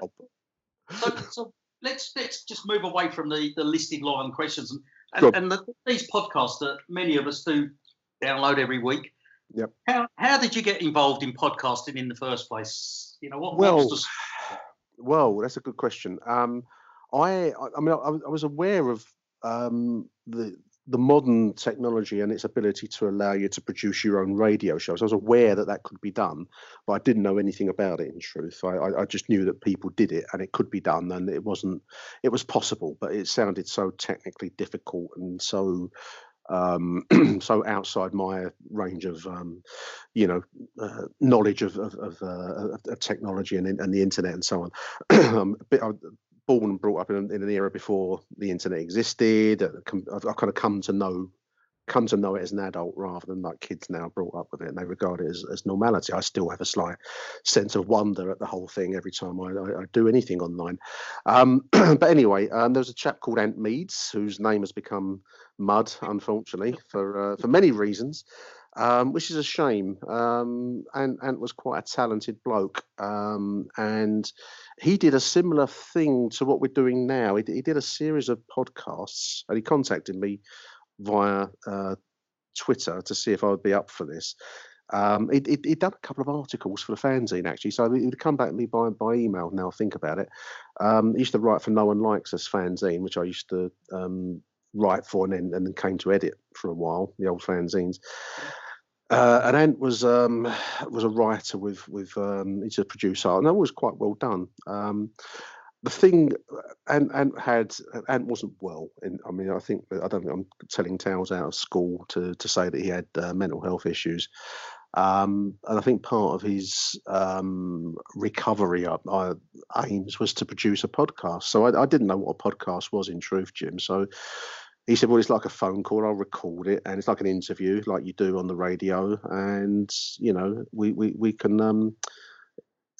So, so, let's let's just move away from the the listed line questions and and, and the, these podcasts that many of us do download every week. Yep. How how did you get involved in podcasting in the first place? You know what? Well, well, that's a good question. Um, I I mean I, I was aware of um, the the modern technology and its ability to allow you to produce your own radio shows. I was aware that that could be done, but I didn't know anything about it. In truth, I, I just knew that people did it and it could be done, and it wasn't. It was possible, but it sounded so technically difficult and so um, so outside my range of um, you know uh, knowledge of of, of, uh, of, technology and, and the internet and so on. A bit, born and brought up in, in an era before the internet existed. I've, I've, kind of come to know come to know it as an adult rather than like kids now brought up with it and they regard it as, as normality. I still have a slight sense of wonder at the whole thing every time I, I, I do anything online. Um, but anyway, um, there's a chap called Ant Meads whose name has become Mud, unfortunately, for uh, for many reasons um, which is a shame. Um, and Ant was quite a talented bloke, um, and he did a similar thing to what we're doing now. He, he, did a series of podcasts, and he contacted me via uh, Twitter to see if I would be up for this. Um, he'd, he'd, he'd, done a couple of articles for the fanzine actually, so he would come back to me by by email. Now I think about it, um, he used to write for No One Likes Us fanzine, which I used to um, write for, and then and then came to edit for a while. The old fanzines. Uh, and Ant was um, was a writer with with um, he's a producer, and that was quite well done. Um, the thing, Ant, Ant had Ant wasn't well. I mean, I think I don't think I'm telling tales out of school to to say that he had uh, mental health issues. Um, and I think part of his um, recovery uh, aims was to produce a podcast. So I, I, didn't know what a podcast was in truth, Jim. So he said, "Well, it's like a phone call. I'll record it, and it's like an interview, like you do on the radio. And you know, we we we can." Um,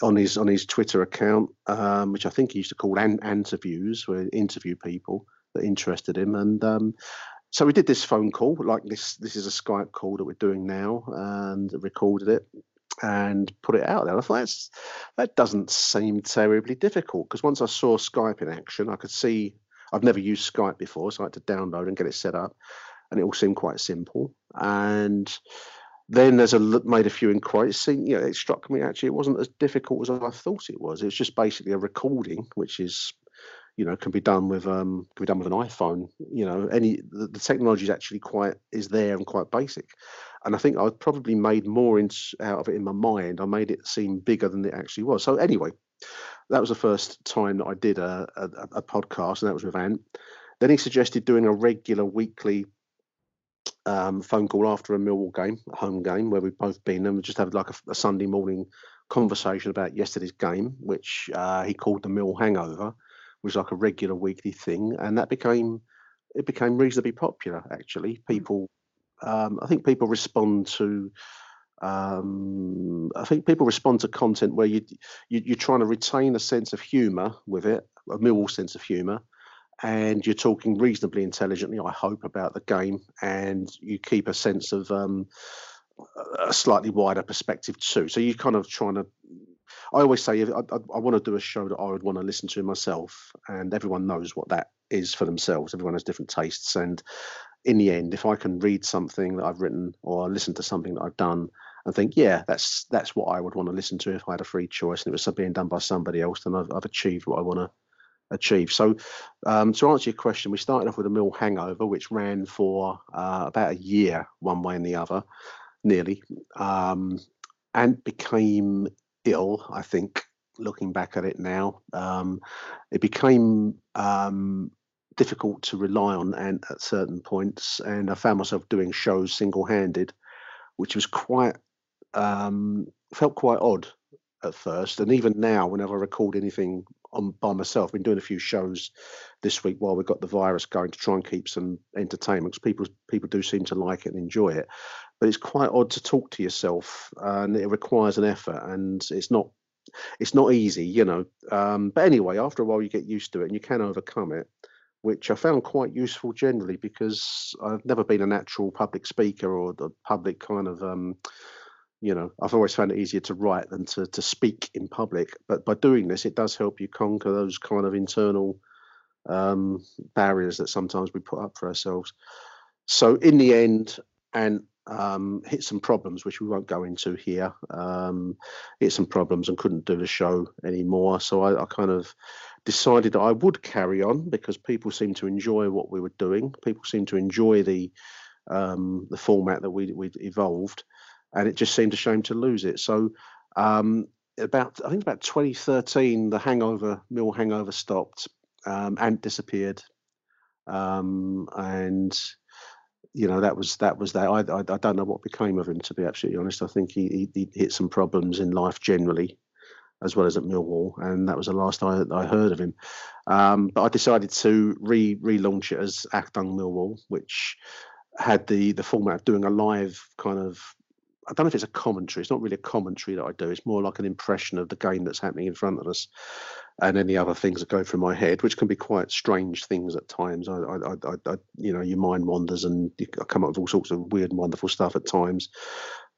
on his on his Twitter account, um, which I think he used to call an- interviews, where interview people that interested him, and um, so we did this phone call, like this. This is a Skype call that we're doing now, and recorded it and put it out there. I thought that's, that doesn't seem terribly difficult because once I saw Skype in action, I could see. I've never used Skype before, so I had to download and get it set up, and it all seemed quite simple. And then there's a made a few inquiries. See, you know, it struck me actually it wasn't as difficult as I thought it was. It was just basically a recording, which is, you know, can be done with um can be done with an iPhone. You know, any the, the technology is actually quite is there and quite basic. And I think I probably made more in, out of it in my mind. I made it seem bigger than it actually was. So anyway, that was the first time that I did a, a, a podcast, and that was with Ant. Then he suggested doing a regular weekly um, phone call after a Millwall game, a home game, where we've both been, and we just had like a, a Sunday morning conversation about yesterday's game, which uh, he called the Mill Hangover, which was like a regular weekly thing, and that became it became reasonably popular. Actually, hmm. people, um, I think people respond to. Um, I think people respond to content where you, you you're trying to retain a sense of humour with it, a Millwall sense of humour, and you're talking reasonably intelligently, I hope, about the game, and you keep a sense of um, a slightly wider perspective too. So you're kind of trying to. I always say I, I, I want to do a show that I would want to listen to myself, and everyone knows what that is for themselves. Everyone has different tastes, and in the end, if I can read something that I've written or listen to something that I've done and think, yeah, that's that's what I would want to listen to if I had a free choice and it was being done by somebody else, then I've, I've achieved what I want to achieve. So, um, to answer your question, we started off with a mill hangover, which ran for uh, about a year, one way and the other, nearly, um, and became ill. I think, looking back at it now, um, it became um, difficult to rely on and at certain points, and I found myself doing shows single-handed, which was quite um, felt quite odd at first, and even now, whenever I record anything on by myself. I've been doing a few shows this week while we've got the virus going to try and keep some entertainment because people people do seem to like it and enjoy it. But it's quite odd to talk to yourself, and it requires an effort, and it's not it's not easy, you know. Um, but anyway, after a while, you get used to it and you can overcome it, which I found quite useful generally because I've never been a natural public speaker or the public kind of um, you know i've always found it easier to write than to, to speak in public but by doing this it does help you conquer those kind of internal um, barriers that sometimes we put up for ourselves. So in the end and um, hit some problems which we won't go into here um, hit some problems and couldn't do the show anymore. So I, I kind of decided that i would carry on because people seem to enjoy what we were doing. People seem to enjoy the um, the format that we we evolved and it just seemed a shame to lose it. So um, about I think about 2013, the Hangover Mill Hangover stopped. Um, Ant disappeared, um, and you know that was that was that. I, I, I don't know what became of him to be absolutely honest. I think he, he, he hit some problems in life generally, as well as at Millwall, and that was the last I, I heard of him. Um, but I decided to re relaunch it as Achtung Millwall, which had the the format of doing a live kind of I don't know if it's a commentary. It's not really a commentary that I do. It's more like an impression of the game that's happening in front of us, and any other things that go through my head, which can be quite strange things at times. I, I, I, I you know, your mind wanders and you come up with all sorts of weird and wonderful stuff at times.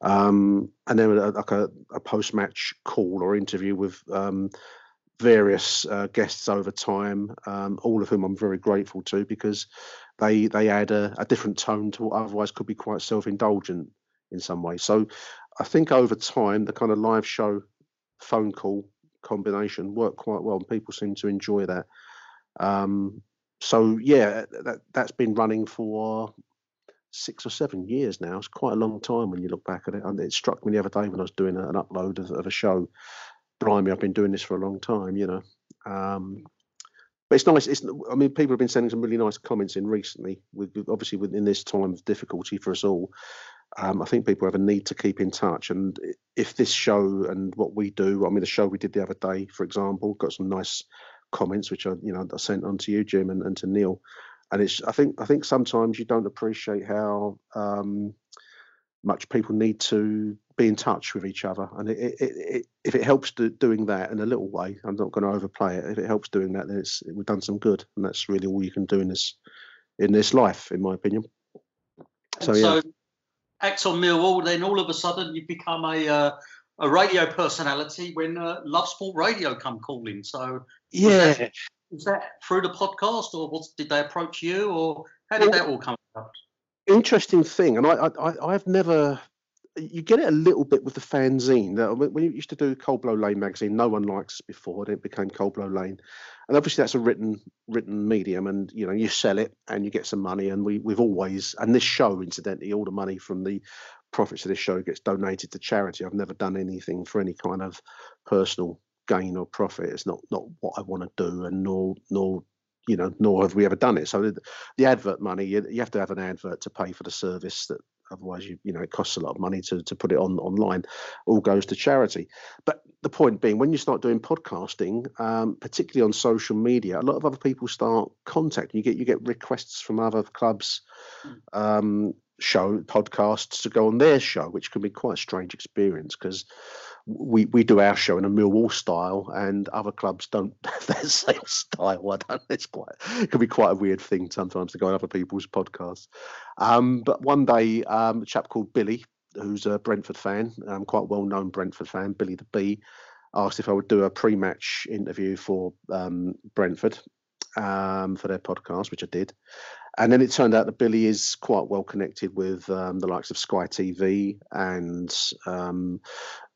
Um, and then like a, a post-match call or interview with um, various uh, guests over time, um, all of whom I'm very grateful to because they they add a, a different tone to what otherwise could be quite self-indulgent in some way. So I think over time the kind of live show phone call combination worked quite well, and people seem to enjoy that. Um, so yeah, that that's been running for six or seven years now. It's quite a long time when you look back at it. And it struck me the other day when I was doing an upload of, of a show. Blimey, I've been doing this for a long time, you know. Um, but it's nice. It's, I mean, people have been sending some really nice comments in recently. With obviously within this time of difficulty for us all, um, I think people have a need to keep in touch. And if this show and what we do, I mean, the show we did the other day, for example, got some nice comments, which I, you know, I sent on to you, Jim, and, and to Neil. And it's, I think, I think sometimes you don't appreciate how um, much people need to be in touch with each other. And it, it, it, if it helps do, doing that in a little way, I'm not going to overplay it. If it helps doing that, then it's we've done some good, and that's really all you can do in this in this life, in my opinion. So, yeah. Achtung Millwall, then all of a sudden you become a uh, a radio personality when uh, Love Sport Radio come calling. So yeah, was that, was that through the podcast, or was, did they approach you, or how did well, that all come about? Interesting thing, and I, I I've never. You get it a little bit with the fanzine. When you used to do Cold Blow Lane magazine, no one likes us before. Then it became Cold Blow Lane, and obviously that's a written written medium, and you know you sell it and you get some money. And we we've always and this show, incidentally, all the money from the profits of this show gets donated to charity. I've never done anything for any kind of personal gain or profit. It's not not what I want to do, and nor nor you know nor have we ever done it. So the, the advert money, you, you have to have an advert to pay for the service that otherwise you you know it costs a lot of money to to put it on online. All goes to charity. But the point being when you start doing podcasting um, particularly on social media a lot of other people start contacting. You get you get requests from other clubs hmm. um, show podcasts to go on their show, which can be quite a strange experience because we we do our show in a Millwall style, and other clubs don't have that same style. I don't. It's quite it can be quite a weird thing sometimes to go on other people's podcasts. Um, but one day, um, a chap called Billy, who's a Brentford fan, um, quite well known Brentford fan, Billy the Bee, asked if I would do a pre-match interview for um, Brentford um, for their podcast, which I did. And then it turned out that Billy is quite well connected with um, the likes of Sky TV, and um,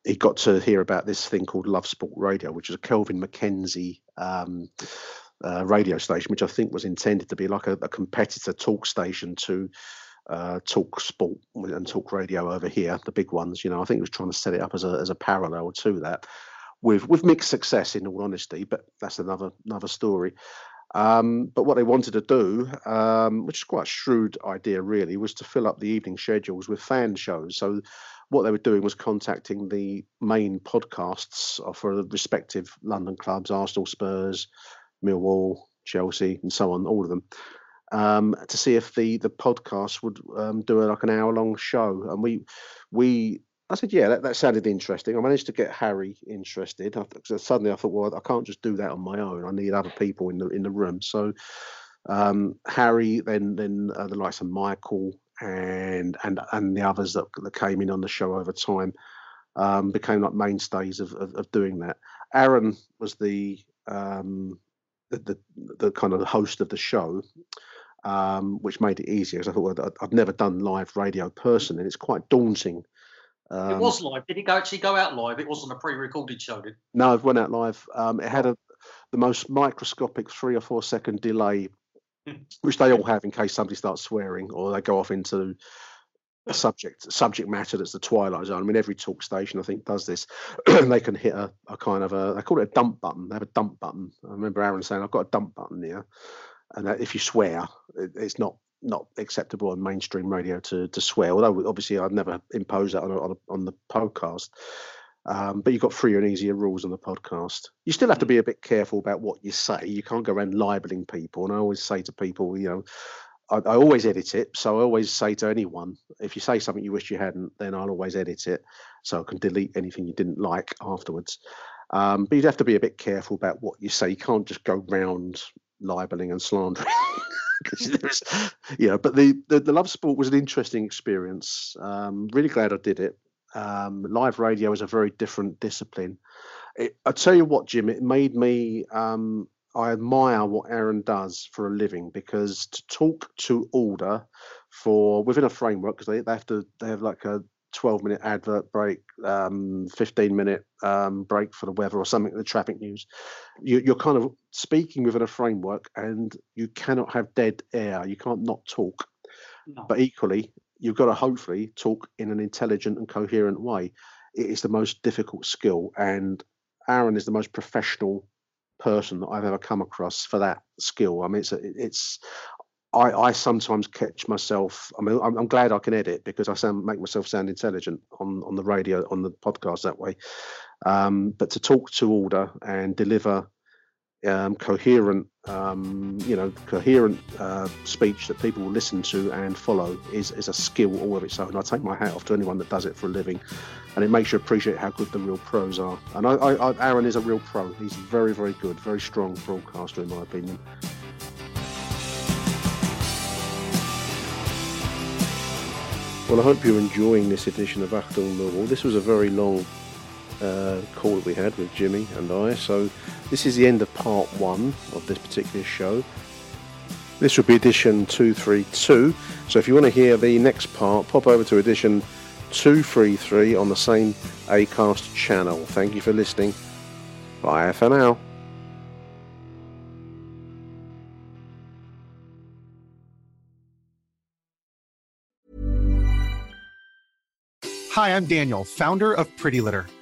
he got to hear about this thing called Love Sport Radio, which is a Kelvin MacKenzie um, uh, radio station, which I think was intended to be like a, a competitor talk station to uh, talk sport and talk radio over here, the big ones. You know, I think he was trying to set it up as a as a parallel to that, with with mixed success, in all honesty. But that's another another story. Um, but what they wanted to do, um, which is quite a shrewd idea, really, was to fill up the evening schedules with fan shows. So what they were doing was contacting the main podcasts for the respective London clubs, Arsenal, Spurs, Millwall, Chelsea, and so on, all of them, um, to see if the the podcast would um, do a, like an hour long show. And we we I said, yeah, that, that sounded interesting. I managed to get Harry interested. I, suddenly I thought, well, I can't just do that on my own. I need other people in the in the room. So um, Harry, then then uh, the likes of Michael and and and the others that, that came in on the show over time um, became like mainstays of, of, of doing that. Aaron was the, um, the the the kind of host of the show. Um, which made it easier because I thought well, I've never done live radio person, and it's quite daunting um, it was live. Did it go actually go out live? It wasn't a pre-recorded show, did? No, it went out live. Um, it had a the most microscopic three or four second delay, which they all have in case somebody starts swearing or they go off into a subject subject matter that's the twilight zone. I mean, every talk station I think does this. they can hit a, a, kind of a they call it a dump button. They have a dump button. I remember Aaron saying, "I've got a dump button here," and if you swear, it, it's not not acceptable on mainstream radio to to swear. Although obviously I've never imposed that on a, on, a, on the podcast. Um, but you've got freer and easier rules on the podcast. You still have to be a bit careful about what you say. You can't go around libeling people. And I always say to people, you know, I, I, always edit it. So I always say to anyone, if you say something you wish you hadn't, then I'll always edit it so I can delete anything you didn't like afterwards. Um, but you'd have to be a bit careful about what you say. You can't just go round libeling and slandering. you know, but the, the, the love sport was an interesting experience. Um, really glad I did it. Um, live radio is a very different discipline. It, I tell you what, Jim, it made me um, I admire what Aaron does for a living because to talk to order for within a framework because they, they have to they have like a 12 minute advert break, um, 15 minute um, break for the weather or something, the traffic news. You, you're kind of speaking within a framework and you cannot have dead air. You can't not talk. No. But equally, you've got to hopefully talk in an intelligent and coherent way. It is the most difficult skill. And Aaron is the most professional person that I've ever come across for that skill. I mean, it's a, it's I, I sometimes catch myself. I mean, I'm, I'm glad I can edit because I sound make myself sound intelligent on on the radio on the podcast that way. Um, but to talk to order and deliver um, coherent, um, you know, coherent uh, speech that people will listen to and follow is is a skill all of its own. I take my hat off to anyone that does it for a living, and it makes you appreciate how good the real pros are. And I, I, I, Aaron is a real pro. He's very, very good, very strong broadcaster in my opinion. Well, I hope you're enjoying this edition of Achtung Millwall. This was a very long uh, call that we had with Jimmy and I, so this is the end of part one of this particular show. This will be edition 232, so if you want to hear the next part, pop over to edition 233 on the same ACAST channel. Thank you for listening. Bye for now. Hi, I'm Daniel, founder of Pretty Litter.